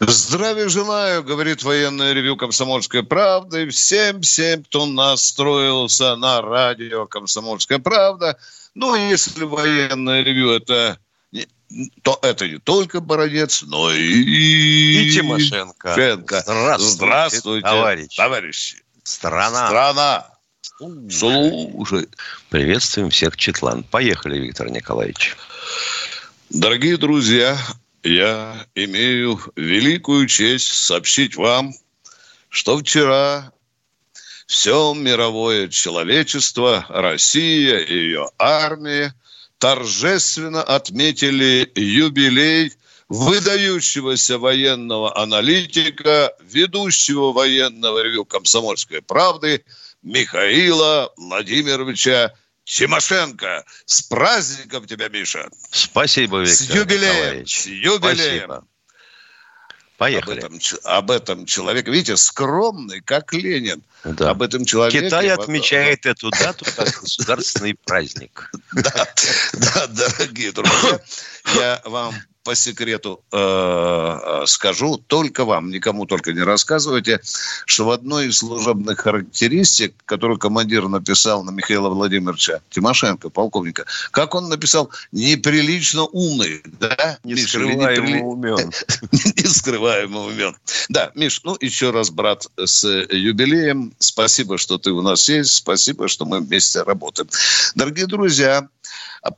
Здравия желаю, говорит военное ревю «Комсомольской правды». Всем, всем, кто настроился на радио «Комсомольская правда». Ну, если военное ревю – это то это не только Бородец, но и... И Тимошенко. Тимошенко. Здравствуйте, Здравствуйте, товарищи. товарищи. Страна. Страна. Слушай. Приветствуем всех, Четлан. Поехали, Виктор Николаевич. Дорогие друзья, я имею великую честь сообщить вам, что вчера все мировое человечество, Россия и ее армия торжественно отметили юбилей выдающегося военного аналитика, ведущего военного ревю «Комсомольской правды» Михаила Владимировича Тимошенко. С праздником тебя, Миша! Спасибо, Виктор С юбилеем! Николаевич. С юбилеем! Спасибо. Об Поехали. этом, ч- об этом человеке, видите, скромный, как Ленин. Да. Об этом человеке... Китай отмечает эту дату как государственный праздник. Да, да, дорогие друзья, я вам по секрету э, э, скажу, только вам, никому только не рассказывайте, что в одной из служебных характеристик, которую командир написал на Михаила Владимировича Тимошенко, полковника, как он написал, неприлично умный, да? Не скрываемо умен. нескрываемо умен. Да, Миш, ну еще раз, брат, с юбилеем. Спасибо, что ты у нас есть. Спасибо, что мы вместе работаем. Дорогие друзья,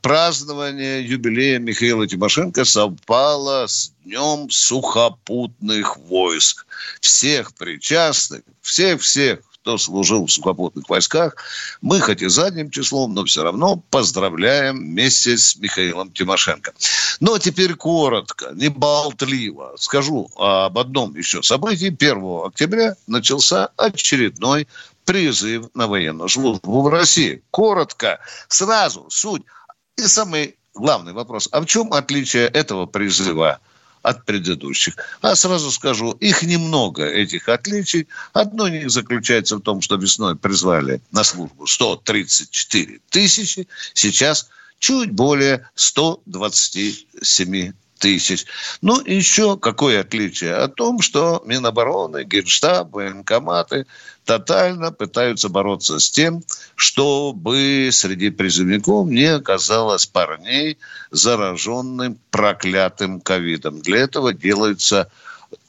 празднование юбилея Михаила Тимошенко совпало с Днем сухопутных войск. Всех причастных, всех-всех, кто служил в сухопутных войсках, мы хоть и задним числом, но все равно поздравляем вместе с Михаилом Тимошенко. А теперь коротко, не болтливо. Скажу об одном еще событии. 1 октября начался очередной призыв на военную службу в России. Коротко, сразу, суть. И самый главный вопрос. А в чем отличие этого призыва от предыдущих? А сразу скажу, их немного, этих отличий. Одно из них заключается в том, что весной призвали на службу 134 тысячи. Сейчас чуть более 127 тысяч. Ну, еще какое отличие? О том, что Минобороны, Генштаб, военкоматы тотально пытаются бороться с тем, чтобы среди призывников не оказалось парней, зараженным проклятым ковидом. Для этого делаются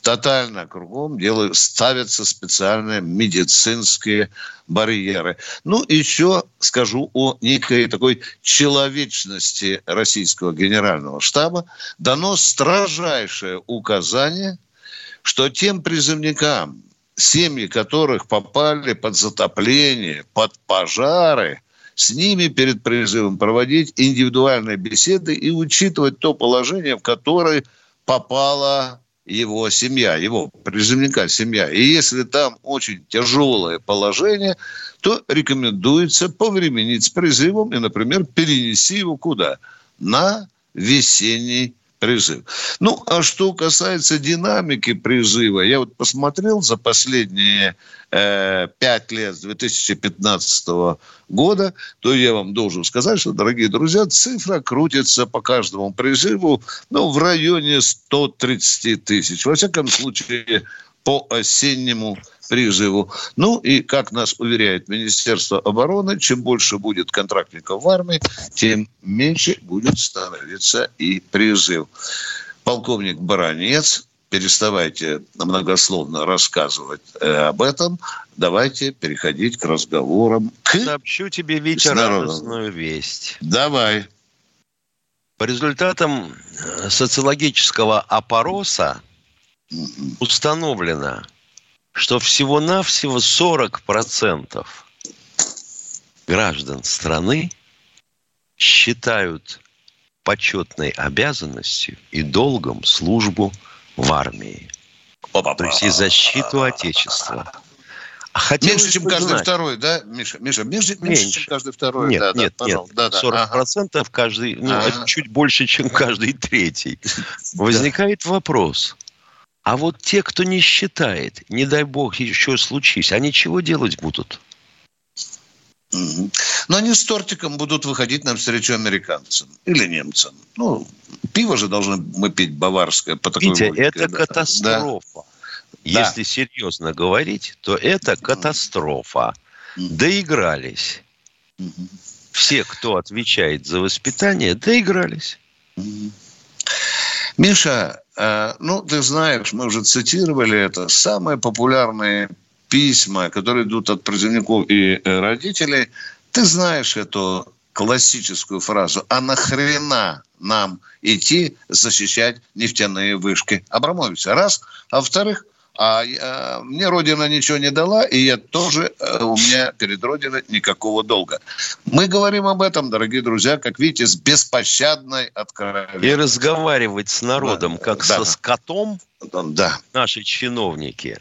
тотально кругом делают, ставятся специальные медицинские барьеры. Ну, еще скажу о некой такой человечности российского генерального штаба. Дано строжайшее указание, что тем призывникам, семьи которых попали под затопление, под пожары, с ними перед призывом проводить индивидуальные беседы и учитывать то положение, в которое попала его семья, его призывника семья. И если там очень тяжелое положение, то рекомендуется повременить с призывом и, например, перенести его куда? На весенний призыв. Ну, а что касается динамики призыва, я вот посмотрел за последние э, пять лет с 2015 года, то я вам должен сказать, что, дорогие друзья, цифра крутится по каждому призыву ну, в районе 130 тысяч. Во всяком случае, по осеннему призыву. Ну и, как нас уверяет Министерство обороны, чем больше будет контрактников в армии, тем меньше будет становиться и призыв. Полковник Баранец, переставайте многословно рассказывать э, об этом. Давайте переходить к разговорам. К... Сообщу тебе, Витя, радостную весть. Давай. По результатам э, социологического опроса установлено, что всего-навсего 40% граждан страны считают почетной обязанностью и долгом службу в армии. То есть и защиту Отечества. Хотелось меньше, чем каждый знать. второй, да, Миша? Миша, меньше, меньше, меньше чем каждый второй. Нет, да, нет, да, нет. Да, да. 40% ага. каждый, ну, ага. чуть больше, чем каждый третий. Возникает вопрос. А вот те, кто не считает, не дай бог еще случись, они чего делать будут? Но они с тортиком будут выходить навстречу американцам или немцам. Ну, пиво же должны мы пить баварское. По такой Витя, логике, это да. катастрофа. Да. Если да. серьезно говорить, то это катастрофа. Доигрались. Все, кто отвечает за воспитание, доигрались. Миша, э, ну, ты знаешь, мы уже цитировали это. Самые популярные письма, которые идут от призывников и э, родителей, ты знаешь эту классическую фразу «А нахрена нам идти защищать нефтяные вышки Абрамовича?» Раз. А во-вторых, а, а мне Родина ничего не дала, и я тоже, а, у меня перед Родиной никакого долга. Мы говорим об этом, дорогие друзья, как видите, с беспощадной откровенностью. И разговаривать с народом, да, как да, со скотом, да. наши чиновники,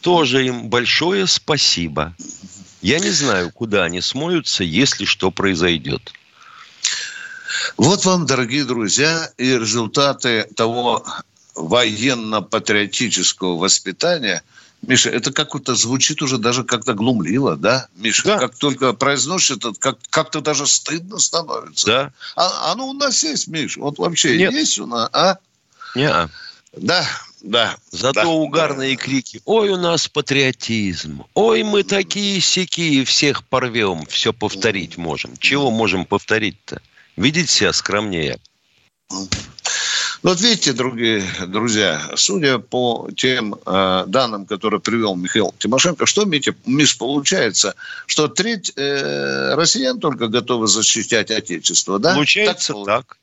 тоже им большое спасибо. Я не знаю, куда они смоются, если что произойдет. Вот вам, дорогие друзья, и результаты того военно-патриотического воспитания, Миша, это как-то звучит уже даже как-то глумливо, да, Миша? Да. Как только произносишь это, как, как-то даже стыдно становится. Да. А, оно у нас есть, Миш, вот вообще Нет. есть у нас, а? Нет. Да, да. Зато да, угарные да. крики. Ой, у нас патриотизм. Ой, мы такие сякие, всех порвем, все повторить можем. Чего можем повторить-то? Видите себя скромнее. Ну, вот видите, другие, друзья, судя по тем э, данным, которые привел Михаил Тимошенко, что, Митя, Миш, получается, что треть э, россиян только готовы защищать Отечество, да? Получается так. так.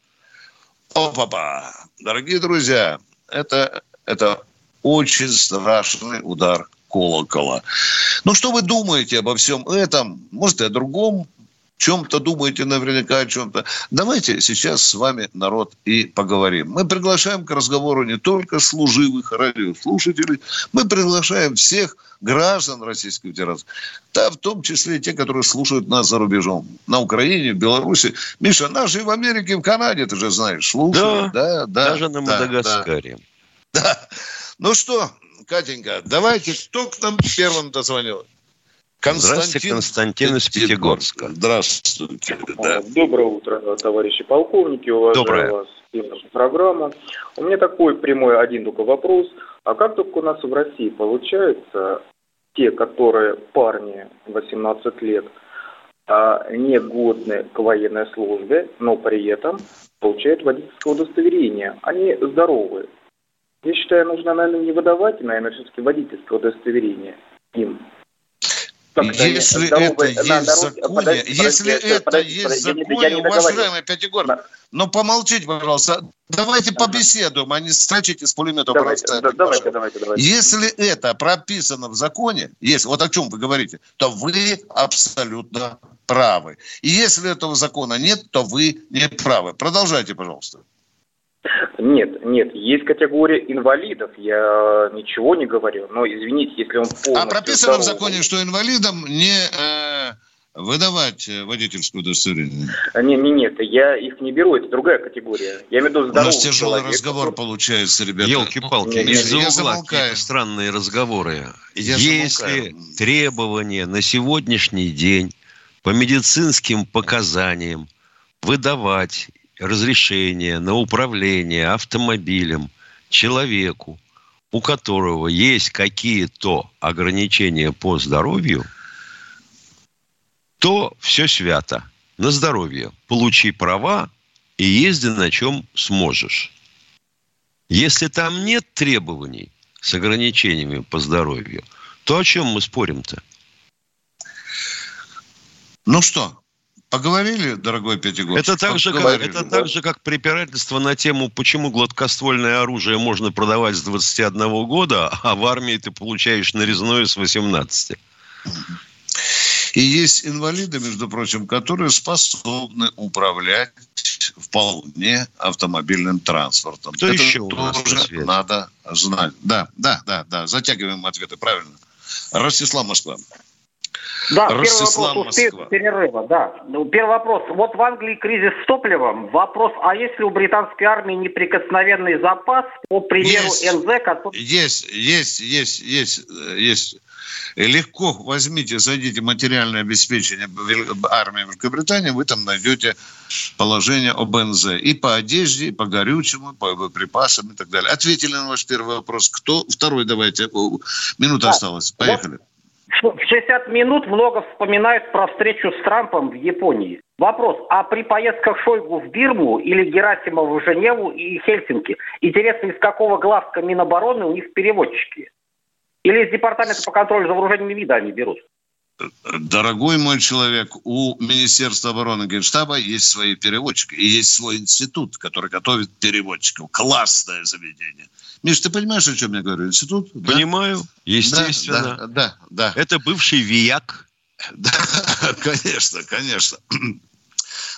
Опа-па! Дорогие друзья, это, это очень страшный удар колокола. Ну, что вы думаете обо всем этом? Может, и о другом чем-то думаете наверняка о чем-то. Давайте сейчас с вами, народ, и поговорим. Мы приглашаем к разговору не только служивых радиослушателей, мы приглашаем всех граждан Российской Федерации, да, в том числе и те, которые слушают нас за рубежом, на Украине, в Беларуси. Миша, наши в Америке, в Канаде, ты же знаешь, слушают. Да, да, да даже на Мадагаскаре. Да. да. Ну что, Катенька, давайте, кто к нам первым дозвонил? Константин, Здравствуйте, Константин из Пятигорска. Здравствуйте. Да. Доброе утро, товарищи полковники. Уважаю Доброе. вас и нашу программу. У меня такой прямой один только вопрос. А как только у нас в России получается, те, которые парни 18 лет, а не годны к военной службе, но при этом получают водительское удостоверение. Они здоровы. Я считаю, нужно, наверное, не выдавать, наверное, все-таки водительское удостоверение им. Если это есть в законе, если это есть в законе, уважаемый Пятигорский, но помолчите, пожалуйста. Давайте побеседуем, а не строчите с пулемета. Давайте, давайте, давайте, давайте. Если это прописано в законе, если, вот о чем вы говорите, то вы абсолютно правы. И если этого закона нет, то вы не правы. Продолжайте, пожалуйста. Нет, нет, есть категория инвалидов, я ничего не говорю, но извините, если он полностью... А прописано здоров... в законе, что инвалидам не э, выдавать водительскую удостоверение? Нет, нет, нет, я их не беру, это другая категория. Я имею в виду здоровый У нас тяжелый человек, разговор получается, ребята. Елки-палки, из-за угла странные разговоры. Я Если замолкаю. требования на сегодняшний день по медицинским показаниям выдавать разрешение на управление автомобилем человеку, у которого есть какие-то ограничения по здоровью, то все свято. На здоровье. Получи права и езди на чем сможешь. Если там нет требований с ограничениями по здоровью, то о чем мы спорим-то? Ну что, Поговорили, дорогой Пятигорский? Это так, же, как, это так же, как препирательство на тему, почему гладкоствольное оружие можно продавать с 21 года, а в армии ты получаешь нарезное с 18. И есть инвалиды, между прочим, которые способны управлять вполне автомобильным транспортом. Кто Это еще у нас тоже надо знать. Да, да, да, да. Затягиваем ответы, правильно. Ростислав Москва. Да, Ростислав, первый вопрос успеет перерыва, да. Ну, первый вопрос. Вот в Англии кризис с топливом. Вопрос, а есть ли у британской армии неприкосновенный запас, по примеру есть, НЗ, который... Есть, есть, есть, есть, есть. Легко возьмите, зайдите материальное обеспечение армии Великобритании, вы там найдете положение об НЗ. И по одежде, и по горючему, по боеприпасам и так далее. Ответили на ваш первый вопрос. Кто? Второй давайте. Минута да. осталась. Поехали. В 60 минут много вспоминают про встречу с Трампом в Японии. Вопрос, а при поездках Шойгу в Бирму или Герасимова в Женеву и Хельсинки, интересно, из какого главка Минобороны у них переводчики? Или из Департамента по контролю за вооружениями вида они берут? Дорогой мой человек, у Министерства обороны Генштаба есть свои переводчики. И есть свой институт, который готовит переводчиков. Классное заведение. Миш, ты понимаешь, о чем я говорю? Институт? Понимаю, да? естественно. Да, да, да, да. Это бывший ВИЯК. Да, конечно, конечно.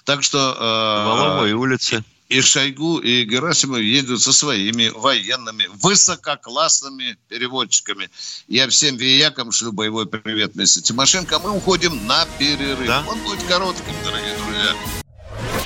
Так что... Э, Воловой улице. И Шойгу, и Герасимов едут со своими военными, высококлассными переводчиками. Я всем виякам шлю боевой привет вместе Тимошенко. Мы уходим на перерыв. Да? Он будет коротким, дорогие друзья.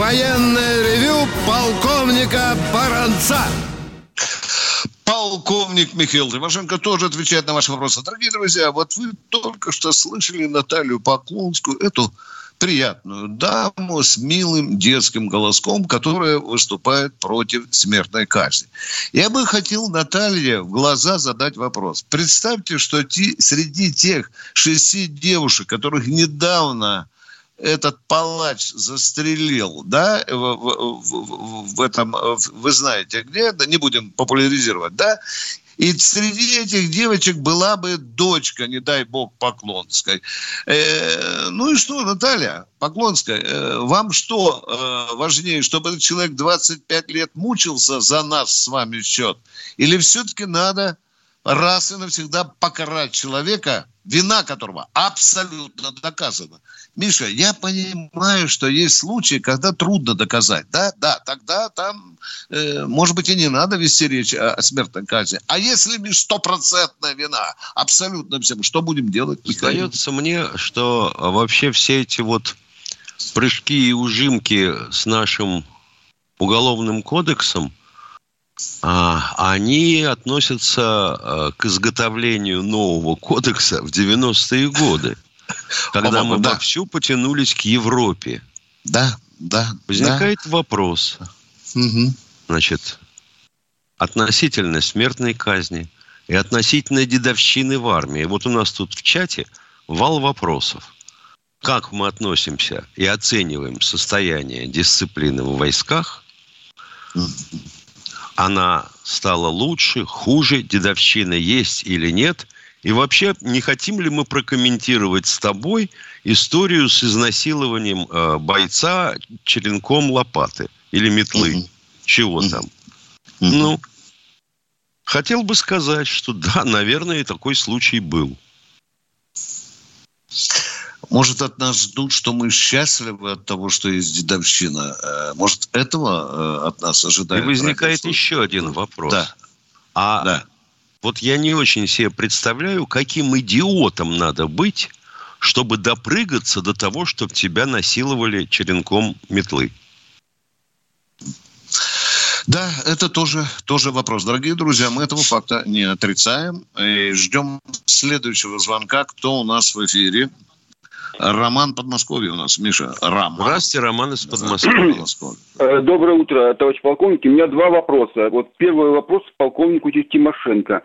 военное ревю полковника Баранца. Полковник Михаил Тимошенко тоже отвечает на ваши вопросы. Дорогие друзья, вот вы только что слышали Наталью Поклонскую, эту приятную даму с милым детским голоском, которая выступает против смертной казни. Я бы хотел Наталье в глаза задать вопрос. Представьте, что ти, среди тех шести девушек, которых недавно этот палач застрелил, да, в, в, в, этом, вы знаете где, да, не будем популяризировать, да, и среди этих девочек была бы дочка, не дай бог, Поклонской. Э, ну и что, Наталья Поклонская, э, вам что э, важнее, чтобы этот человек 25 лет мучился за нас с вами счет? Или все-таки надо раз и навсегда покарать человека, вина которого абсолютно доказана. Миша, я понимаю, что есть случаи, когда трудно доказать. Да, да, тогда там, э, может быть, и не надо вести речь о, о смертной казни. А если Миш, стопроцентная вина, абсолютно всем, что будем делать? Остается мне, что вообще все эти вот прыжки и ужимки с нашим уголовным кодексом – а, они относятся а, к изготовлению нового кодекса в 90-е годы, когда мы да. вовсю потянулись к Европе. Да, да. Возникает да. вопрос, угу. значит, относительно смертной казни и относительно дедовщины в армии. Вот у нас тут в чате вал вопросов. Как мы относимся и оцениваем состояние дисциплины в войсках? она стала лучше, хуже, дедовщина есть или нет. И вообще, не хотим ли мы прокомментировать с тобой историю с изнасилованием э, бойца черенком лопаты или метлы? Угу. Чего угу. там? Угу. Ну, хотел бы сказать, что да, наверное, такой случай был. Может, от нас ждут, что мы счастливы от того, что есть дедовщина. Э, может, этого э, от нас ожидают? И возникает еще один вопрос. Да. А да. Вот я не очень себе представляю, каким идиотом надо быть, чтобы допрыгаться до того, чтобы тебя насиловали черенком метлы. Да, это тоже, тоже вопрос. Дорогие друзья, мы этого факта не отрицаем. И ждем следующего звонка. Кто у нас в эфире? Роман Подмосковье у нас. Миша, Роман. Здравствуйте, Роман из Подмосковья. Э, доброе утро, товарищ полковник. У меня два вопроса. Вот первый вопрос полковнику Тимошенко.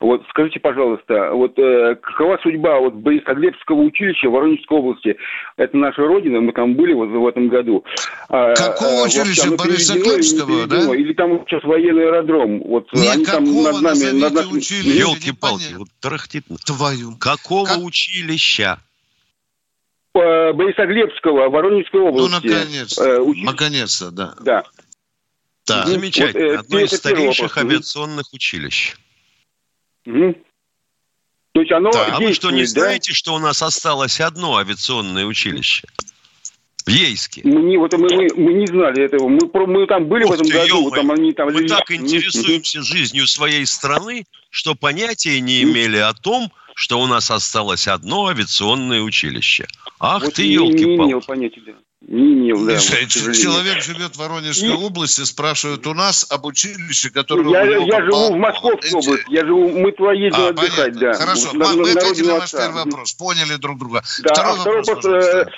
Вот скажите, пожалуйста, вот э, какова судьба вот Борисоглебского училища в Воронежской области? Это наша родина, мы там были вот в этом году. А, Какого а, училища? Борисоглебского, да? Или там сейчас военный аэродром? Вот Нет, они там над нами... Над нашим... Елки-палки, вот тарахтит. Твою. Какого как... училища? Борисоглебского, Воронежской ну, области. Ну, наконец-то, э, уч... наконец-то, да. Да. Да. Замечательно. Вот, э, Одно из старейших вопрос. авиационных училищ. Угу. То есть оно да. А вы что, не да? знаете, что у нас осталось одно авиационное училище? В Ейске. Мы не, вот мы, мы, мы не знали этого. Мы, мы там были Ух в этом ты, году. Вот там они там... Мы так интересуемся жизнью своей страны, что понятия не имели о том, что у нас осталось одно авиационное училище. Ах вот ты, елки-палки. Не имел понятия, да. Не имел, да. Миша, человек живет в Воронежской и... области, спрашивают у нас об училище, которое... Я, я живу в Московской области, я живу, мы туда ездим а, отдыхать, понятно. да. Хорошо, на, мы ответили на ваш первый вопрос, поняли друг друга. Да, второй, а второй вопрос, вопрос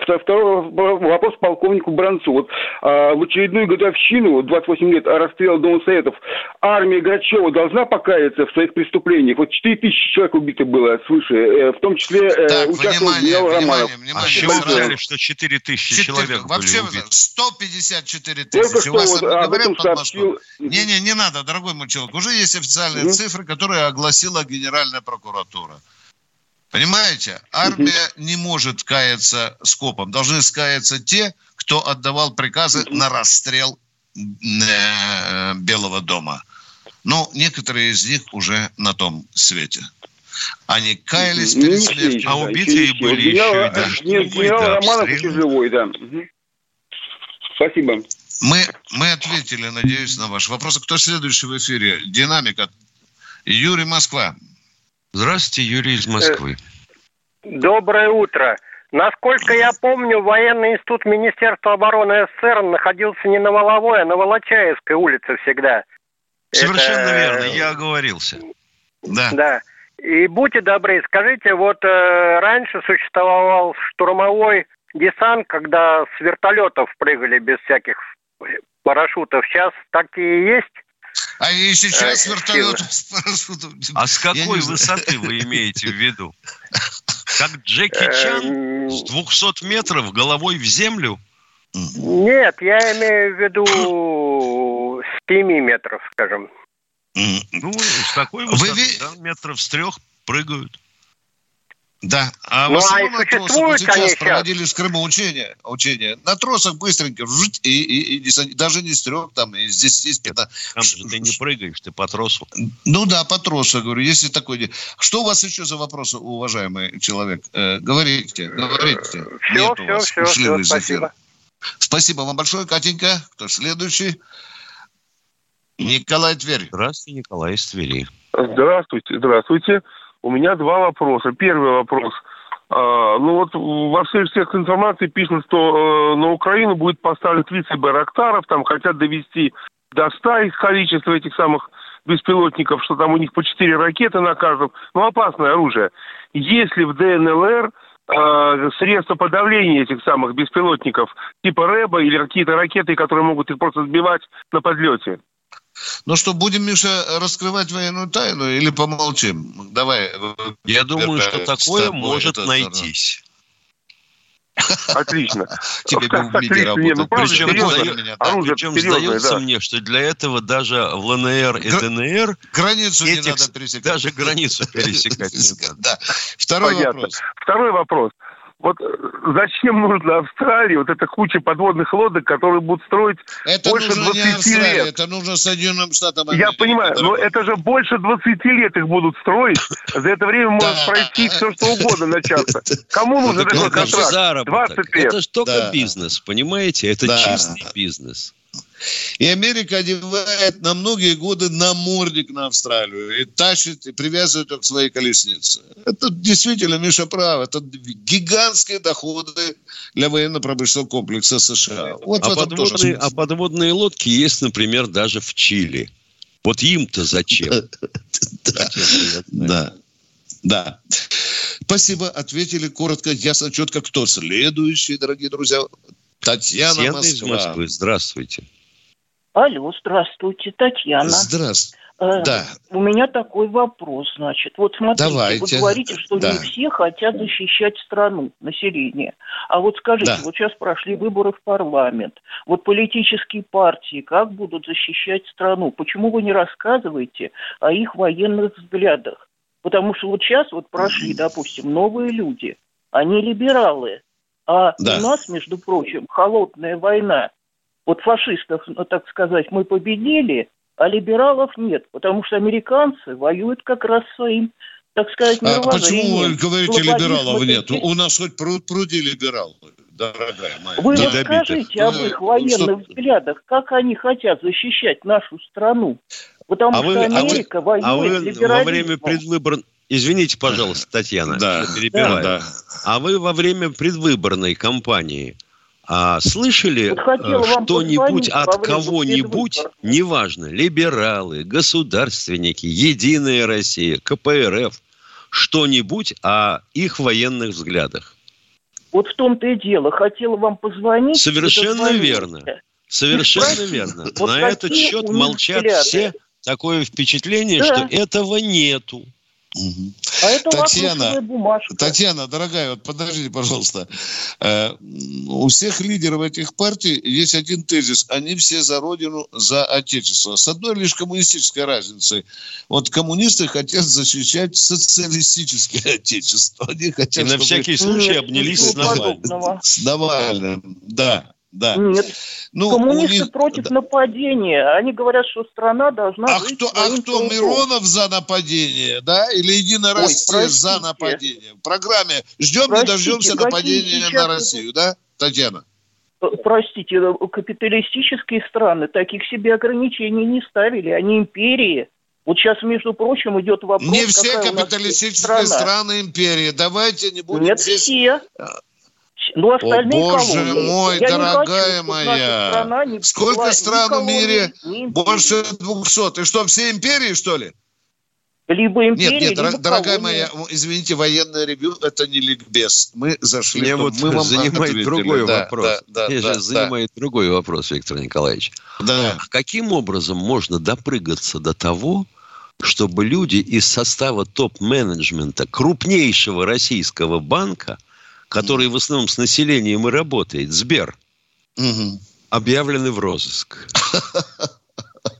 Второй вопрос полковнику Бранцу. Вот, а, в очередную годовщину, 28 лет расстрела Дома Советов, армия Грачева должна покаяться в своих преступлениях. Вот 4 тысячи человек убито было свыше, э, в том числе э, так, участвовал внимание, генерал Романов. Внимание, а чего сказали, что 4 тысячи человек Вообще были убиты? 154 тысячи. Только что вот об этом сообщил... Не-не, не надо, дорогой мой человек. Уже есть официальные mm-hmm. цифры, которые огласила Генеральная прокуратура. Понимаете? Армия не может каяться скопом. Должны скаяться те, кто отдавал приказы на расстрел э, Белого дома. Но некоторые из них уже на том свете. Они каялись перед смертью. А убитые были еще и даже Нет, генерал Романов еще живой, да. Спасибо. Мы, мы ответили, надеюсь, на ваш вопрос. Кто следующий в эфире? Динамика. Юрий Москва. Здравствуйте, Юрий из Москвы. Доброе утро. Насколько я помню, военный институт Министерства обороны СССР находился не на Воловой, а на Волочаевской улице всегда. Совершенно Это... верно, я оговорился. Да. Да. И будьте добры, скажите, вот э, раньше существовал штурмовой десант, когда с вертолетов прыгали без всяких парашютов. Сейчас такие есть? А и сейчас вертолет с парашютом. А с какой высоты вы имеете в виду? Как Джеки Чан с 200 метров головой в землю? Нет, я имею в виду с 7 метров, скажем. Ну, с такой высоты, Вы... да, метров с трех прыгают. Да. А ну, в основном а на тросах вот сейчас конечно. проводили в Крыму учения, учения. На тросах быстренько, и, и, и, и даже не с трех, там, и здесь есть 15. Там же ты не прыгаешь, ты по тросу. Ну да, по тросу, говорю, если такой... Что у вас еще за вопросы, уважаемый человек? Э, говорите, говорите. Все, Нет все, у вас, все, ушли все, спасибо. Спасибо вам большое, Катенька. Кто следующий? Николай Тверь. Здравствуйте, Николай из Твери. Здравствуйте, здравствуйте. У меня два вопроса. Первый вопрос. А, ну вот во всех всех информации пишут, что э, на Украину будет поставлен 30 Байрактаров, там хотят довести до 100 их количество этих самых беспилотников, что там у них по 4 ракеты на каждом. Ну, опасное оружие. Если в ДНЛР э, средства подавления этих самых беспилотников, типа РЭБа или какие-то ракеты, которые могут их просто сбивать на подлете. Ну что, будем, Миша, раскрывать военную тайну или помолчим? Давай. Я думаю, что такое может найтись. Отлично. Тебе бы в МИДе работать. Ну, причем сдается да. мне, что для этого даже в ЛНР и ДНР границу этих, не надо пересекать. Даже границу пересекать не надо. Да. Второй Понятно. вопрос. Второй вопрос вот э, зачем нужно Австралии вот эта куча подводных лодок, которые будут строить это больше нужно 20 не лет? Это нужно Соединенным Штатам Америки. Я понимаю, но это же больше 20 лет их будут строить. За это время может пройти все, что угодно начаться. Кому нужен такой контракт? 20 лет. Это же только бизнес, понимаете? Это чистый бизнес. И Америка одевает на многие годы намордник на Австралию и тащит, и привязывает ее к своей колеснице. Это действительно, Миша прав, это гигантские доходы для военно-промышленного комплекса США. Вот а, подводные, а подводные лодки есть, например, даже в Чили. Вот им-то зачем? Да. Да. Спасибо, ответили коротко, ясно, четко. Кто следующий, дорогие друзья? Татьяна Москва. из Москвы. Здравствуйте. Алло, здравствуйте, Татьяна. Здравствуйте. Э, да. У меня такой вопрос, значит. Вот смотрите, Давайте. вы говорите, что да. не все хотят защищать страну, население. А вот скажите, да. вот сейчас прошли выборы в парламент. Вот политические партии как будут защищать страну? Почему вы не рассказываете о их военных взглядах? Потому что вот сейчас вот прошли, допустим, новые люди. они либералы. А да. у нас, между прочим, холодная война. Вот фашистов, ну, так сказать, мы победили, а либералов нет, потому что американцы воюют как раз своим так сказать, А почему вы говорите, либералов нет? У нас хоть пруд пруди либералы, дорогая моя. Вы да. расскажите об их военных что... взглядах, как они хотят защищать нашу страну. Потому а что вы, Америка а вы, воюет а вы во время предвыборной Извините, пожалуйста, Татьяна, да, перебиваю. Да, да. А вы во время предвыборной кампании а слышали вот э, что-нибудь от кого-нибудь, неважно, либералы, государственники, Единая Россия, КПРФ, что-нибудь о их военных взглядах? Вот в том-то и дело. Хотела вам позвонить. Совершенно верно. Совершенно верно. Вот На этот счет молчат взгляды? все. Такое впечатление, да. что этого нету. Угу. А это Татьяна, Татьяна, дорогая, вот подождите, пожалуйста. Э, у всех лидеров этих партий есть один тезис. Они все за родину, за отечество. С одной лишь коммунистической разницей. Вот коммунисты хотят защищать социалистическое отечество. Они хотят, И на всякий случай обнялись с Навальным. С Навальным, да да. Нет. Ну, Коммунисты них... против да. нападения. Они говорят, что страна должна а жить кто, А кто, трудом. Миронов за нападение, да? Или Единая Россия Ой, за нападение? В программе «Ждем, простите, не дождемся нападения сейчас... на Россию», да, Татьяна? Э, простите, э, капиталистические страны таких себе ограничений не ставили. Они империи. Вот сейчас, между прочим, идет вопрос... Не все капиталистические страны империи. Давайте не будем Нет, здесь... все. Ну, остальные О, боже колонии. мой, Я дорогая хочу, моя. Сколько стран в мире? Больше двухсот. И что, все империи, что ли? Либо империи, Нет, нет, либо дорогая колония. моя, извините, военное ревью – это не ликбез. Мы зашли... Меня вот мы вам занимает ответили. другой да, вопрос. Да, да, Меня да, занимает да. другой вопрос, Виктор Николаевич. Да. Каким образом можно допрыгаться до того, чтобы люди из состава топ-менеджмента крупнейшего российского банка – который в основном с населением и работает, Сбер, угу. объявлены в розыск.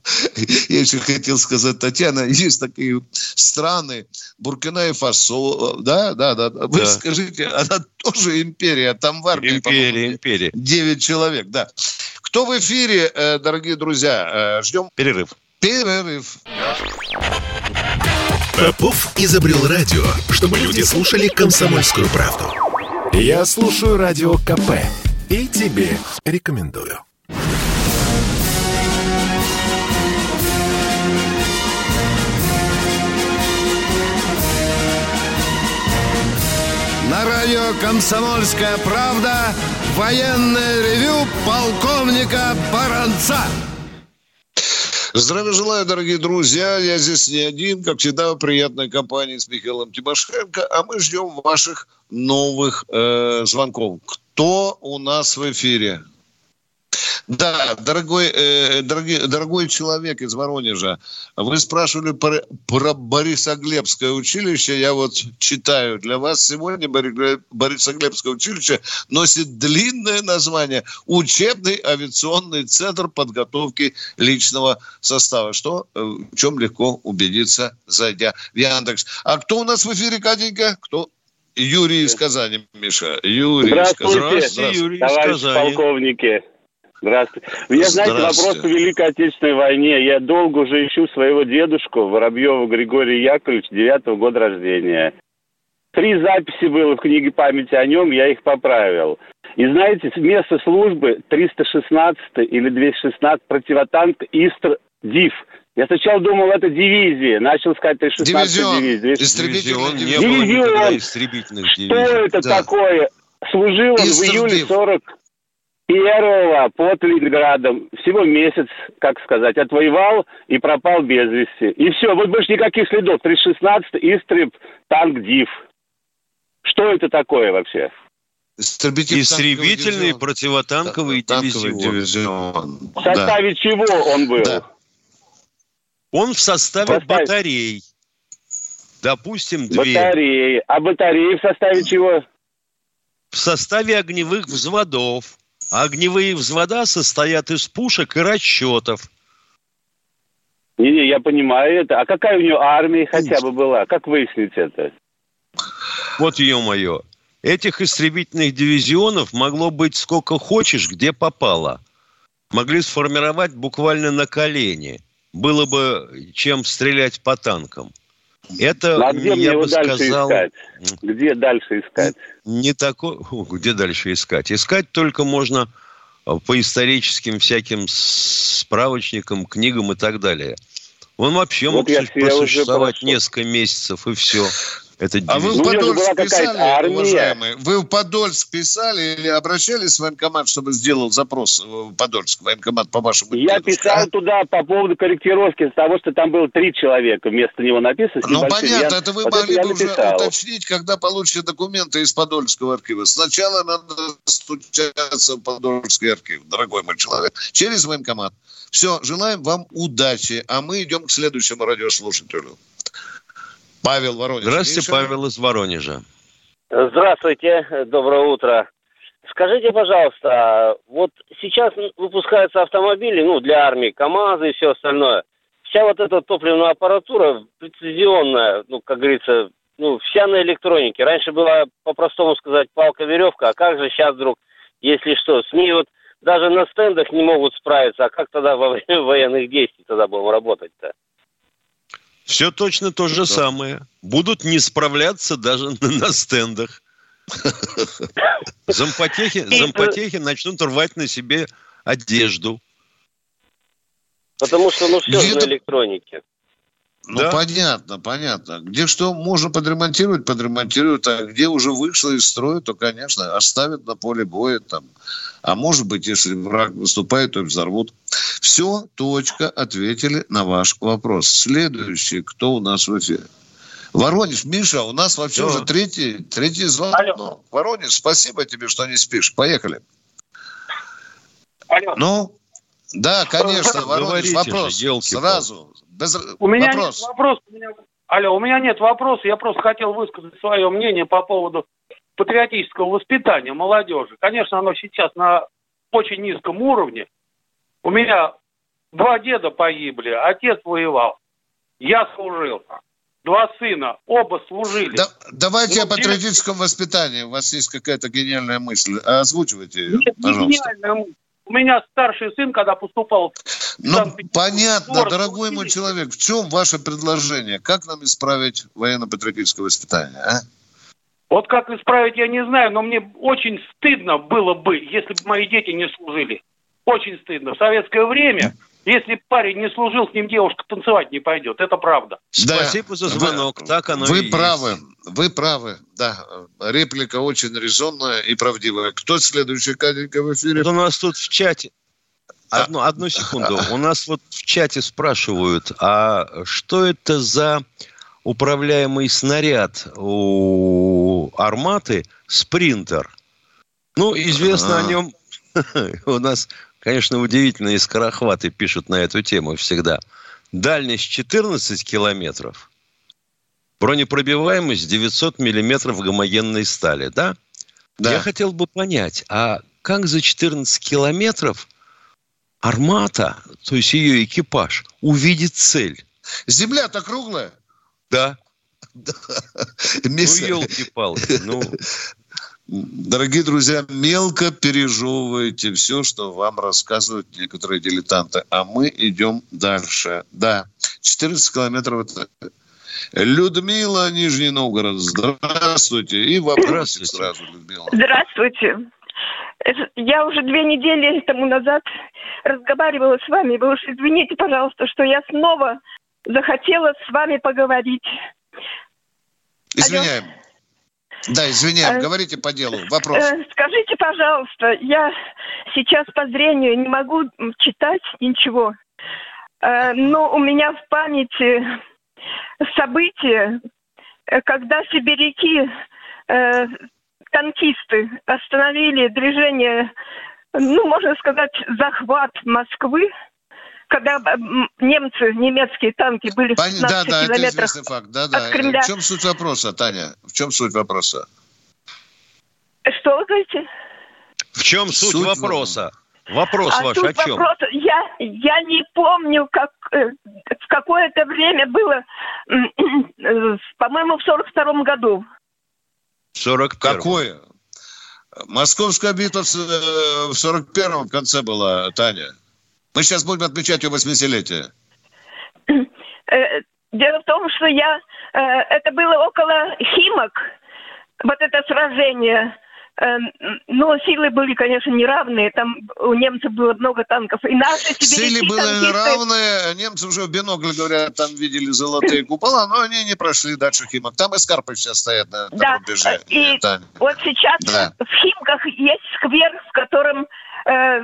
Я еще хотел сказать, Татьяна, есть такие страны, Буркина и Фасо, да, да, да. Вы да. скажите, она тоже империя, там в армии, Империя, империя. 9 человек, да. Кто в эфире, э, дорогие друзья? Э, ждем. Перерыв. Перерыв. Попов изобрел радио, чтобы люди слушали комсомольскую правду. Я слушаю Радио КП и тебе рекомендую. На радио «Комсомольская правда» военное ревю полковника Баранца. Здравия желаю, дорогие друзья. Я здесь не один, как всегда, в приятной компании с Михаилом Тимошенко. А мы ждем ваших новых э, звонков. Кто у нас в эфире? Да, дорогой, э, дорогой, дорогой человек из Воронежа, вы спрашивали про, про Борисоглебское училище. Я вот читаю для вас сегодня Борисоглебское училище носит длинное название «Учебный авиационный центр подготовки личного состава», что э, в чем легко убедиться, зайдя в Яндекс. А кто у нас в эфире, Катенька? Кто? Юрий из Казани, Миша. Юрий Здравствуйте, из Казани. Юрий товарищ полковники. Здравствуйте. У меня, знаете, вопрос о Великой Отечественной войне. Я долго уже ищу своего дедушку, Воробьева Григория Яковлевича, девятого года рождения. Три записи было в книге памяти о нем, я их поправил. И знаете, место службы 316 или 216 противотанк Истр Див. Я сначала думал, это дивизия. Начал искать 316 дивизия. Истребительный дивизион. дивизион. истребительных Что дивизий. это да. такое? Служил он Истр в июле 40 первого под Ленинградом. Всего месяц, как сказать, отвоевал и пропал без вести. И все, вот больше никаких следов. 316 Истреб, танк ДИФ. Что это такое вообще? Истребитель Истребительный противотанковый да, дивизион. дивизион. В составе да. чего он был? Да. Он в составе, в составе батарей. Допустим, две. Батареи. А батареи в составе чего? В составе огневых взводов. А огневые взвода состоят из пушек и расчетов. Не-не, я понимаю это. А какая у него армия хотя бы была? Как выяснить это? Вот ее мое. Этих истребительных дивизионов могло быть сколько хочешь, где попало. Могли сформировать буквально на колени. Было бы чем стрелять по танкам. Это, ну, а где я бы сказал... Искать? Где дальше искать? Не такой... Где дальше искать? Искать только можно по историческим всяким справочникам, книгам и так далее. Он вообще вот мог просуществовать несколько месяцев, и все. Это а вы в ну, Подольск писали, уважаемые? Вы в Подольск писали или обращались в военкомат, чтобы сделал запрос в Подольск, военкомат по вашему Я писал а? туда по поводу корректировки, с того, что там было три человека, вместо него написано. Ну, понятно, я... это вы вот могли бы уже уточнить, когда получите документы из Подольского архива. Сначала надо стучаться в Подольский архив, дорогой мой человек, через военкомат. Все, желаем вам удачи, а мы идем к следующему радиослушателю. Павел Воронеж. Здравствуйте, Миша. Павел из Воронежа. Здравствуйте, доброе утро. Скажите, пожалуйста, вот сейчас выпускаются автомобили, ну, для армии, КАМАЗы и все остальное. Вся вот эта топливная аппаратура прецизионная, ну, как говорится, ну, вся на электронике. Раньше была, по-простому сказать, палка-веревка, а как же сейчас вдруг, если что, СМИ вот даже на стендах не могут справиться, а как тогда во время военных действий тогда будем работать-то? Все точно то же самое. Будут не справляться даже на стендах. Зампотехи, зампотехи начнут рвать на себе одежду. Потому что, ну, все на электронике. Ну, да? понятно, понятно. Где что можно подремонтировать, подремонтируют, а где уже вышло из строя, то, конечно, оставят на поле боя там. А может быть, если враг выступает, то взорвут. Все, точка, ответили на ваш вопрос. Следующий, кто у нас в эфире? Воронеж, Миша, у нас вообще Все. уже третий, третий звонок. Алло. Воронеж, спасибо тебе, что не спишь. Поехали. Алло. Ну, да, конечно, Воронеж, Говорите вопрос. Же, Сразу. Без... У меня вопрос. нет вопроса. У меня... Алло, у меня нет вопроса. Я просто хотел высказать свое мнение по поводу патриотического воспитания молодежи. Конечно, оно сейчас на очень низком уровне. У меня два деда погибли, отец воевал. Я служил. Два сына, оба служили. Да, давайте ну, о патриотическом воспитании. У вас есть какая-то гениальная мысль. Озвучивайте ее, Нет, пожалуйста. Гениальная мысль. У меня старший сын, когда поступал... Ну, понятно, дорогой мой человек, в чем ваше предложение? Как нам исправить военно-патриотическое воспитание, а? Вот как исправить, я не знаю, но мне очень стыдно было бы, если бы мои дети не служили. Очень стыдно. В советское время, если парень не служил, с ним девушка танцевать не пойдет. Это правда. Да. Спасибо за звонок. Вы, так оно Вы и правы. Есть. Вы правы. Да. Реплика очень резонная и правдивая. Кто следующий, Катенька, в эфире? Вот у нас тут в чате. Одну, одну секунду. У нас вот в чате спрашивают, а что это за управляемый снаряд у арматы «Спринтер». Ну, известно А-а-а. о нем у нас Конечно, удивительные скорохваты пишут на эту тему всегда. Дальность 14 километров, бронепробиваемость 900 миллиметров гомогенной стали, да? Да. Я хотел бы понять, а как за 14 километров армата, то есть ее экипаж, увидит цель? Земля-то круглая. Да. Ну, елки-палки. Ну, Дорогие друзья, мелко пережевывайте все, что вам рассказывают некоторые дилетанты. А мы идем дальше. Да, 14 километров это... Людмила, Нижний Новгород, здравствуйте. И вопрос сразу, Людмила. Здравствуйте. Я уже две недели тому назад разговаривала с вами. Вы уж извините, пожалуйста, что я снова захотела с вами поговорить. Извиняем. Алло. Да, извиняем, э, говорите по делу. Вопрос. Э, скажите, пожалуйста, я сейчас по зрению не могу читать ничего, э, но у меня в памяти события, когда сибиряки, танкисты остановили движение, ну, можно сказать, захват Москвы, когда немцы, немецкие танки были в 15 да, да, километрах это факт. Да, да. от Кремля. В чем суть вопроса, Таня? В чем суть вопроса? Что вы говорите? В чем суть, суть вопроса? Вопрос а ваш о чем? Вопрос, я, я не помню, как э, в какое-то время было, э, по-моему, в сорок втором году. 41 Какое? Московская битва в 41-м конце была, Таня. Мы сейчас будем отмечать ее 80-летие. Дело в том, что я... Это было около Химок, вот это сражение. Эм, но силы были, конечно, неравные. Там у немцев было много танков. И наши Силы были танкисты... неравные. Немцы уже в бинокль, говорят, там видели золотые купола, но они не прошли дальше Химок. Там эскарпы сейчас стоят на, да. на рубеже. И вот сейчас да. в Химках есть сквер, в котором э,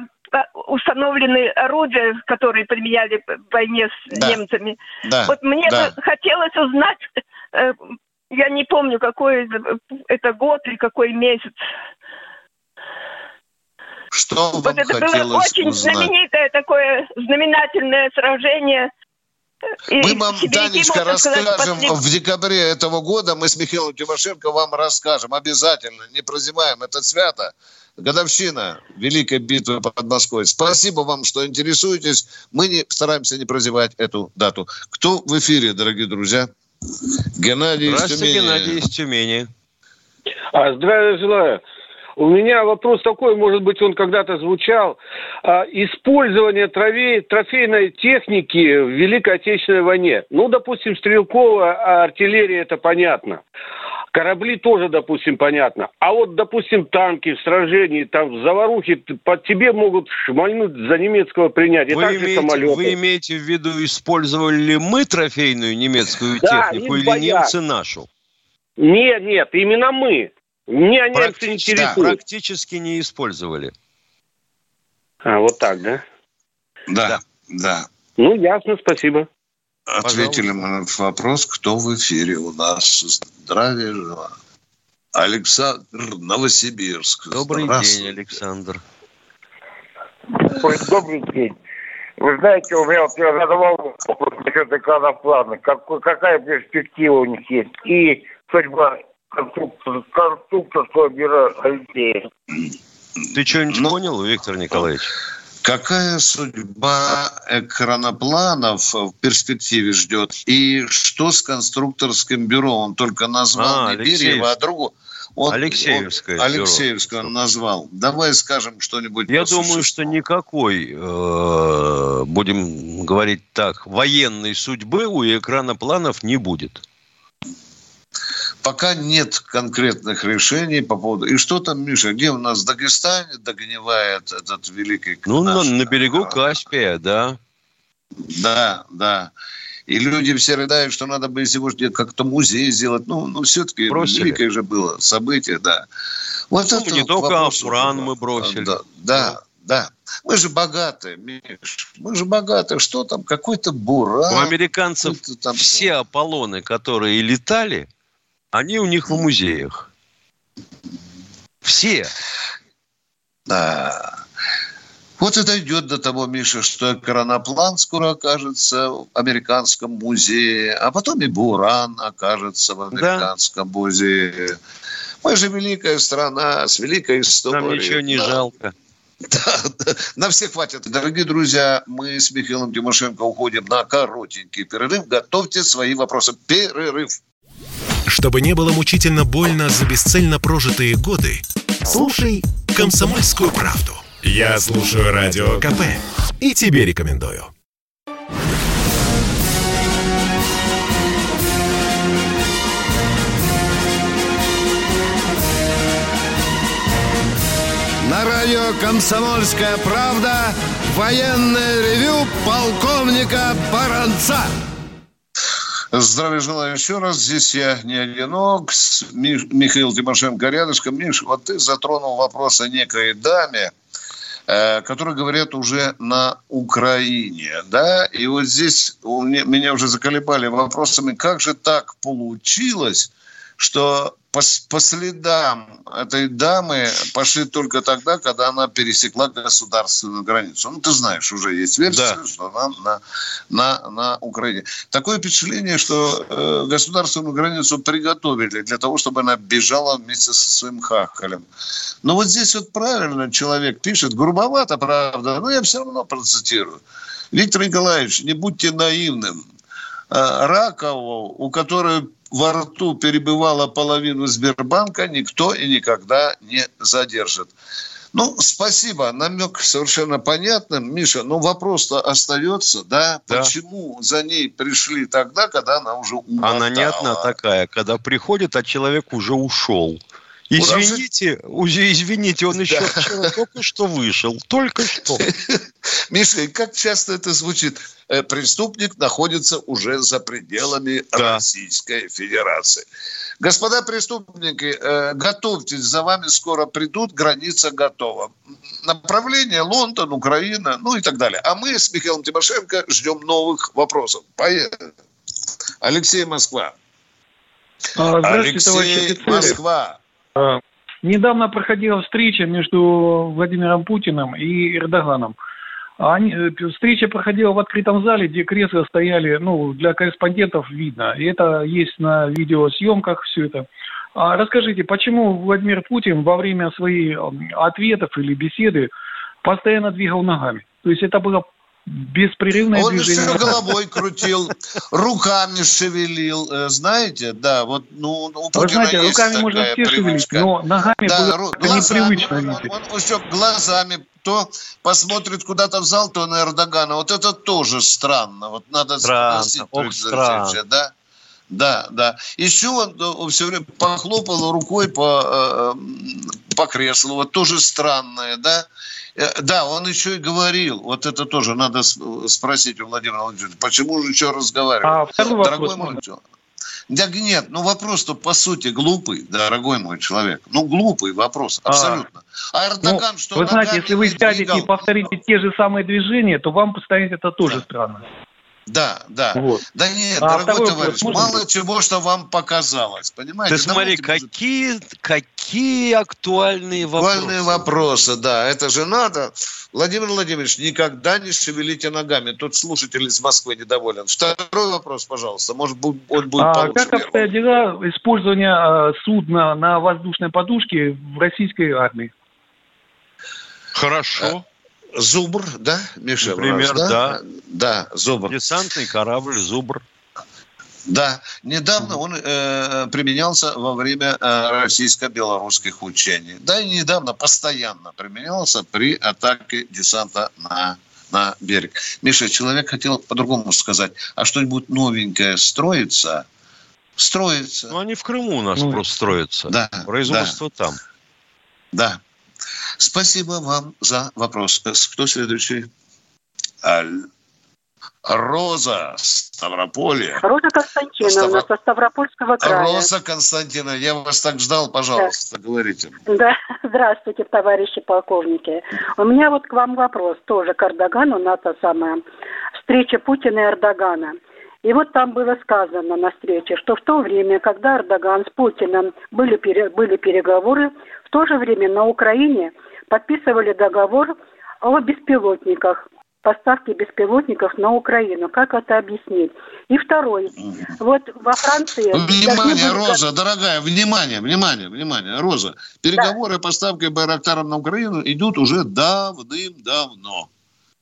установлены орудия, которые применяли в войне с да. немцами. Да. Вот мне да. бы хотелось узнать, э, я не помню, какой это год или какой месяц. Что вот вам это было очень узнать? знаменитое такое знаменательное сражение. Мы вам, Данечка, расскажем в декабре этого года. Мы с Михаилом Тимошенко вам расскажем. Обязательно. Не прозеваем. Это свято. Годовщина Великой битвы под Москвой. Спасибо вам, что интересуетесь. Мы не, стараемся не прозевать эту дату. Кто в эфире, дорогие друзья? Геннадий Здравствуйте, из Тюмени. Геннадий из Тюмени. А, здравия желаю. У меня вопрос такой, может быть, он когда-то звучал. А, использование трофей, трофейной техники в Великой Отечественной войне. Ну, допустим, стрелковая артиллерия, это понятно. Корабли тоже, допустим, понятно. А вот, допустим, танки в сражении, там в заварухе под тебе могут шмальнуть за немецкого принять. вы, имеете, вы имеете в виду, использовали ли мы трофейную немецкую да, технику или боят. немцы нашу? Нет, нет, именно мы. Мне немцы не интересуют. Да, практически не использовали. А, вот так, да? Да, да. да. Ну, ясно, спасибо. Ответили мы на вопрос, кто в эфире у нас. Здравия желаю. Александр Новосибирск. Добрый день, Александр. Ой, добрый день. Вы знаете, у меня вот я задавал вопрос насчет экранов плана. Как, какая перспектива у них есть? И судьба конструктор, конструкторского бюро Алексея. Ты что-нибудь ну, понял, Виктор Николаевич? Какая судьба экранопланов в перспективе ждет? И что с конструкторским бюро? Он только назвал а, не Бериева, а другого. Он, Алексеевское. Он, Алексеевское он назвал. Давай скажем что-нибудь. Я думаю, что никакой, э, будем говорить так, военной судьбы у экранопланов не будет. Пока нет конкретных решений по поводу... И что там, Миша, где у нас в Дагестане догнивает этот великий... Ну, наш... на, на берегу Каспия, да. Да, да. И люди все рыдают, что надо бы сегодня как-то музей сделать. Ну, ну все-таки бросили. великое же было событие, да. Вот ну, это не только Афран мы бросили. Да, да, да. Мы же богатые, Миш. Мы же богатые. Что там? Какой-то буран. У американцев там... все Аполлоны, которые летали, они у них в музеях. Все. Да. Вот это идет до того, Миша, что короноплан скоро окажется в американском музее, а потом и Буран окажется в американском да. музее. Мы же великая страна с великой историей. Нам ничего не да. жалко. Да, да, на всех хватит. Дорогие друзья, мы с Михаилом Тимошенко уходим на коротенький перерыв. Готовьте свои вопросы. Перерыв. Чтобы не было мучительно больно за бесцельно прожитые годы, слушай «Комсомольскую правду». Я слушаю Радио КП и тебе рекомендую. На радио «Комсомольская правда» военное ревю полковника Баранца. Здравия желаю еще раз. Здесь я не одинок. Михаил Тимошенко рядышком. Миш, вот ты затронул вопрос о некой даме, э, которые говорят уже на Украине, да, и вот здесь меня уже заколебали вопросами, как же так получилось, что по, по следам этой дамы пошли только тогда, когда она пересекла государственную границу. Ну, ты знаешь, уже есть версия, да. что она на, на, на Украине. Такое впечатление, что э, государственную границу приготовили для того, чтобы она бежала вместе со своим хахалем. Но вот здесь вот правильно человек пишет, грубовато, правда, но я все равно процитирую. Виктор Николаевич, не будьте наивным. Э, Ракову, у которой во рту перебывала половину Сбербанка, никто и никогда не задержит. Ну, спасибо. Намек совершенно понятным. Миша, но вопрос-то остается, да? да? Почему за ней пришли тогда, когда она уже умотала? Она не одна такая. Когда приходит, а человек уже ушел. Извините, извините, он еще вчера только что вышел. Только что. Миша, как часто это звучит? Э, преступник находится уже за пределами да. Российской Федерации. Господа преступники, э, готовьтесь, за вами скоро придут, граница готова. Направление Лондон, Украина, ну и так далее. А мы с Михаилом Тимошенко ждем новых вопросов. Поехали. Алексей Москва. А, Алексей Москва. А, недавно проходила встреча между Владимиром Путиным и Эрдоганом. Они, э, встреча проходила в открытом зале, где кресла стояли, ну, для корреспондентов видно. И это есть на видеосъемках все это. А расскажите, почему Владимир Путин во время своих ответов или беседы постоянно двигал ногами? То есть это было беспрерывное Он движение. Он все головой крутил, руками шевелил, э, знаете, да, вот, ну, у Вы знаете, руками можно все шевелить, но ногами да, было глазами, непривычно он, видеть. Он, он, все глазами то посмотрит куда-то в зал, то на Эрдогана. Вот это тоже странно. Вот надо странно, спросить. Ох, странно. Да? Да, да. Еще он, он все время похлопал рукой по, э, по креслу. Вот тоже странное, да. Э, да, он еще и говорил, вот это тоже надо спросить у Владимира Владимировича, почему же еще разговаривал? А, Дорогой мой, да нет, ну вопрос-то по сути глупый, дорогой мой человек. Ну глупый вопрос, а, абсолютно. А, а Эрдоган ну, что? Вы знаете, если вы сядете и повторите те же самые движения, то вам поставить это тоже да. странно. Да, да. Вот. Да нет, а дорогой товарищ, вопрос, мало чего, что вам показалось, понимаете? Ты смотри, какие, какие актуальные вопросы. Актуальные вопросы, да, это же надо. Владимир Владимирович, никогда не шевелите ногами. Тут слушатель из Москвы недоволен. Второй вопрос, пожалуйста. Может, он будет а получше. Как обстоят дела использования а, судна на воздушной подушке в российской армии? Хорошо. Зубр, да, Миша? Например, нас, да? да. Да, Зубр. Десантный корабль Зубр. Да, недавно он э, применялся во время э, российско-белорусских учений. Да и недавно постоянно применялся при атаке десанта на, на берег. Миша, человек хотел по-другому сказать. А что-нибудь новенькое строится? Строится. Ну, они в Крыму у нас ну, просто строятся. Да. Производство да. там. Да. Спасибо вам за вопрос. Кто следующий? Аль... Роза Ставрополье. Роза Константиновна Ставро... со Ставропольского края. Роза Константиновна, я вас так ждал, пожалуйста, да. говорите. Да, здравствуйте, товарищи полковники. У меня вот к вам вопрос, тоже к Эрдогану, на то самое. Встреча Путина и Эрдогана. И вот там было сказано на встрече, что в то время, когда Эрдоган с Путиным были, пере, были переговоры, то же время на Украине подписывали договор о беспилотниках, поставке беспилотников на Украину. Как это объяснить? И второй. Вот во Франции... Внимание, Роза, быть... дорогая, внимание, внимание, внимание. Роза, переговоры да. о поставке Байрактаров на Украину идут уже давным-давно.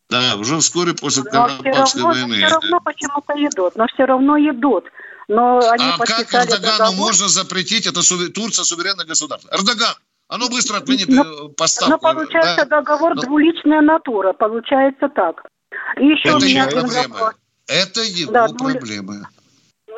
Да, уже вскоре после но Карабахской войны. Все равно почему-то идут, но все равно идут. Но они а как Эрдогану договор... можно запретить? Это Турция суверенное государство. Эрдоган, ну быстро отмени но, ну, поставку. Но получается да? договор но... двуличная натура, получается так. И еще Это у меня его проблема. Это его да, проблемы.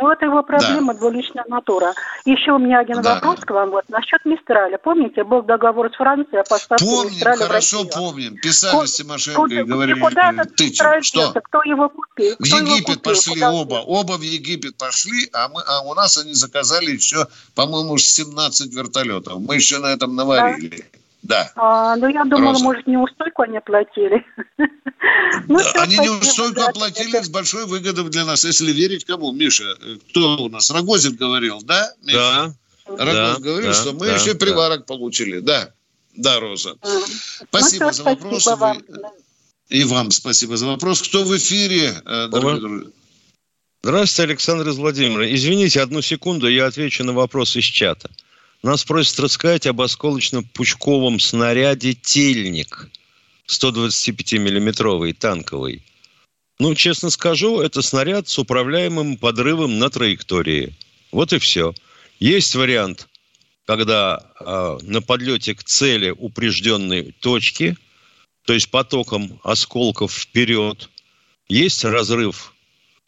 Ну, это его проблема, да. двуличная натура. Еще у меня один да. вопрос к вам вот насчет Мистраля. Помните, был договор с Францией о поставке помним, Мистраля хорошо в Россию? помним. Писали Ку- Тимошенко и говорили, куда ты что? Кто его купил? В Египет купил? пошли куда оба. Оба в Египет пошли, а, мы, а у нас они заказали еще, по-моему, 17 вертолетов. Мы еще на этом наварили. Да. Да. А, ну, я думала, Роза. может, неустойку они оплатили. ну, да, они неустойку оплатили с большой выгодой для нас, если верить кому. Миша, кто у нас? Рогозин говорил, да? Миша? Да. Рогозин да, говорил, да, что мы да, еще приварок да. получили. Да, да, Роза. Спасибо ну, за вопрос. Спасибо вам. И вам спасибо за вопрос. Кто в эфире, э, дорогие друзья? Здравствуйте, Александр Владимирович. Извините, одну секунду, я отвечу на вопрос из чата. Нас просят рассказать об осколочно-пучковом снаряде «Тельник» 125-миллиметровый, танковый. Ну, честно скажу, это снаряд с управляемым подрывом на траектории. Вот и все. Есть вариант, когда э, на подлете к цели упрежденной точки, то есть потоком осколков вперед, есть разрыв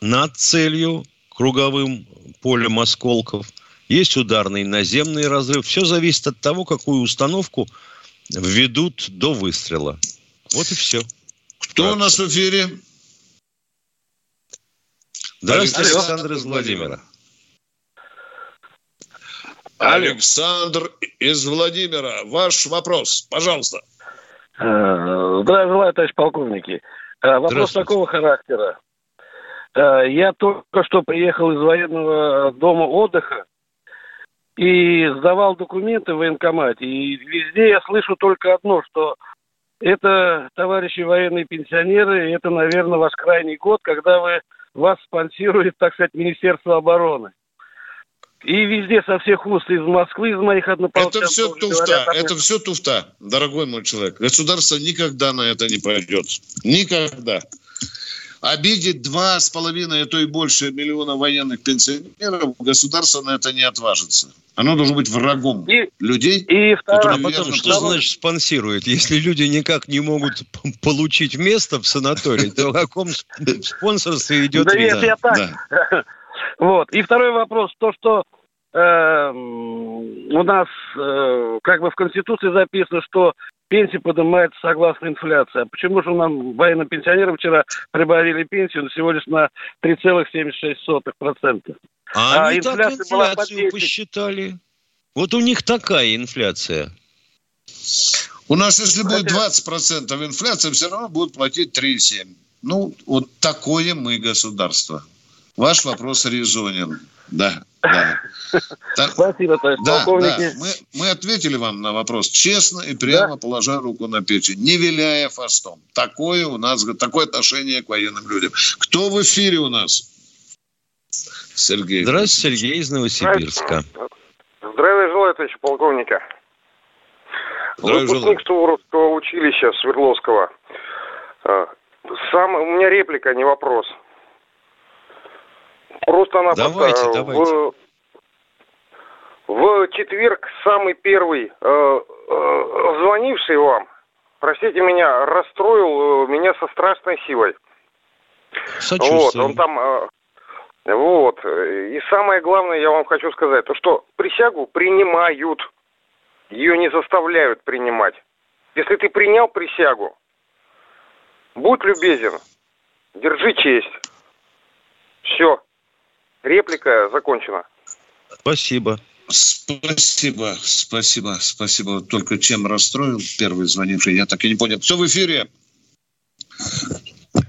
над целью, круговым полем осколков, есть ударный наземный разрыв. Все зависит от того, какую установку введут до выстрела. Вот и все. Кто у нас в эфире? Здравствуйте, Александр из Владимира. Александр из Владимира. Ваш вопрос, пожалуйста. Э, здравия желаю, товарищ полковники. Э, вопрос такого характера. Э, я только что приехал из военного дома отдыха и сдавал документы в военкомате. И везде я слышу только одно, что это, товарищи военные пенсионеры, это, наверное, ваш крайний год, когда вы, вас спонсирует, так сказать, Министерство обороны. И везде со всех уст из Москвы, из моих однополчан. Это все туфта, говорят, это все туфта, дорогой мой человек. Государство никогда на это не пойдет. Никогда обидеть два с половиной, а то и больше миллиона военных пенсионеров, государство на это не отважится. Оно должно быть врагом и, людей. И второе, потом, что второе... значит спонсирует? Если люди никак не могут получить место в санатории, то о каком спонсорстве идет да речь? я так. Вот. И второй вопрос. То, что э, у нас э, как бы в Конституции записано, что пенсия поднимается согласно инфляции. А почему же нам, военным пенсионерам, вчера прибавили пенсию всего лишь на 3,76%? А, а они так инфляцию посчитали. Вот у них такая инфляция. У нас, если будет 20% инфляция, все равно будут платить 3,7%. Ну, вот такое мы государство. Ваш вопрос резонен. Да, да. Так, Спасибо, товарищ да, полковник. Да. Мы, мы ответили вам на вопрос честно и прямо да? положа руку на печень, не виляя фастом. Такое у нас, такое отношение к военным людям. Кто в эфире у нас? Сергей. Здравствуйте, Сергей из Новосибирска. Здравия желаю, товарищ полковника. Здравия Выпускник Суворовского училища Свердловского. А, сам, у меня реплика, а не вопрос. Просто она давайте, просто, давайте. В, в четверг самый первый э, э, звонивший вам, простите меня, расстроил э, меня со страшной силой. Вот, он там... Э, вот. И самое главное, я вам хочу сказать, то что присягу принимают. Ее не заставляют принимать. Если ты принял присягу, будь любезен, держи честь. Все. Реплика закончена. Спасибо. Спасибо, спасибо, спасибо. Только чем расстроил первый звонивший, я так и не понял. Все в эфире.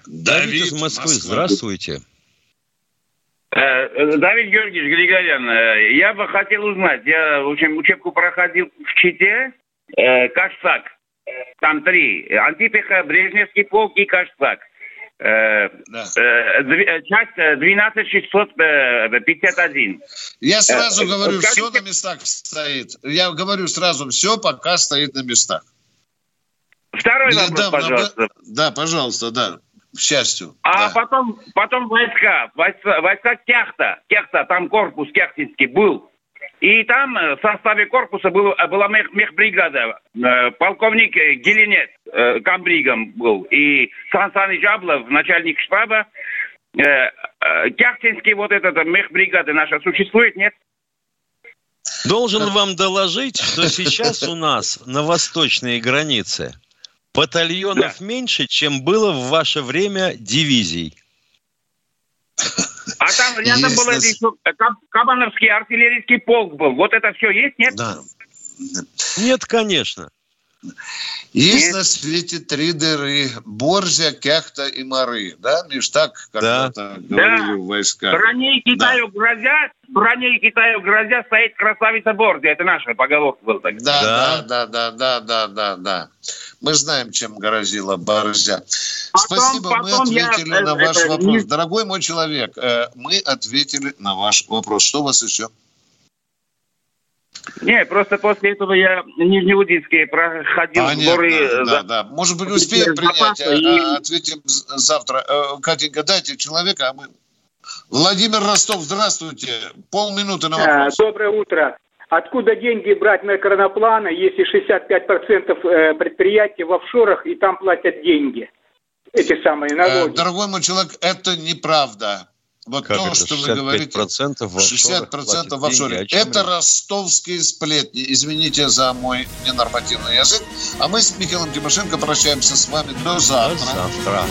Давид из Москвы, здравствуйте. Э, Давид Георгиевич Григорян, э, я бы хотел узнать, я в общем, учебку проходил в Чите, э, Кашсак, там три, Антипиха, Брежневский полк и Кашсак. Э, да. Э, часть 12651. Я сразу говорю, Скажите... все на местах стоит. Я говорю сразу, все пока стоит на местах. Второй Я вопрос, дам, пожалуйста. Да, пожалуйста, да. К счастью. А да. потом, потом войска, войска, войска Кяхта, Кяхта, там корпус Кяхтинский был. И там э, в составе корпуса был, э, была мех, мехбригада. Э, полковник Геленец комбригом был. И Сан Саныч Жаблов, начальник штаба. Кяхтинский вот этот мехбригада наша существует, нет? Должен вам доложить, что сейчас у нас на восточной границе батальонов да. меньше, чем было в ваше время дивизий. А там рядом есть был нас... еще Кабановский артиллерийский полк был. Вот это все есть, нет? Да. Нет, конечно. Есть Нет. на свете три дыры. Борзя, Кяхта и Мары. Да, Миш, так когда-то да. говорили да. в войсках. Броне Китаю да. грозят, броне Китаю грозят, стоит красавица Борзя. Это наша поговорка была. Да, да, да, да, да, да, да, да. Мы знаем, чем грозила Борзя. Потом, Спасибо, потом мы ответили я, на ваш это, вопрос. Дорогой мой человек, э, мы ответили на ваш вопрос. Что у вас еще? Не, просто после этого я Нижнеудинские проходил Понятно, сборы. Да, за... да, Может быть, успеем принять, и... ответим завтра. Э, Катенька, дайте человека, а мы Владимир Ростов, здравствуйте. Полминуты на вопрос. Доброе утро. Откуда деньги брать на экранопланы, если 65% э, предприятий в офшорах и там платят деньги? Эти самые налоги. Э, дорогой мой человек, это неправда. Вот как то, это? что вы говорите, 60% в офшорах, 60% в офшоре. Это речь? ростовские сплетни. Извините за мой ненормативный язык. А мы с Михаилом Тимошенко прощаемся с вами до завтра. До завтра.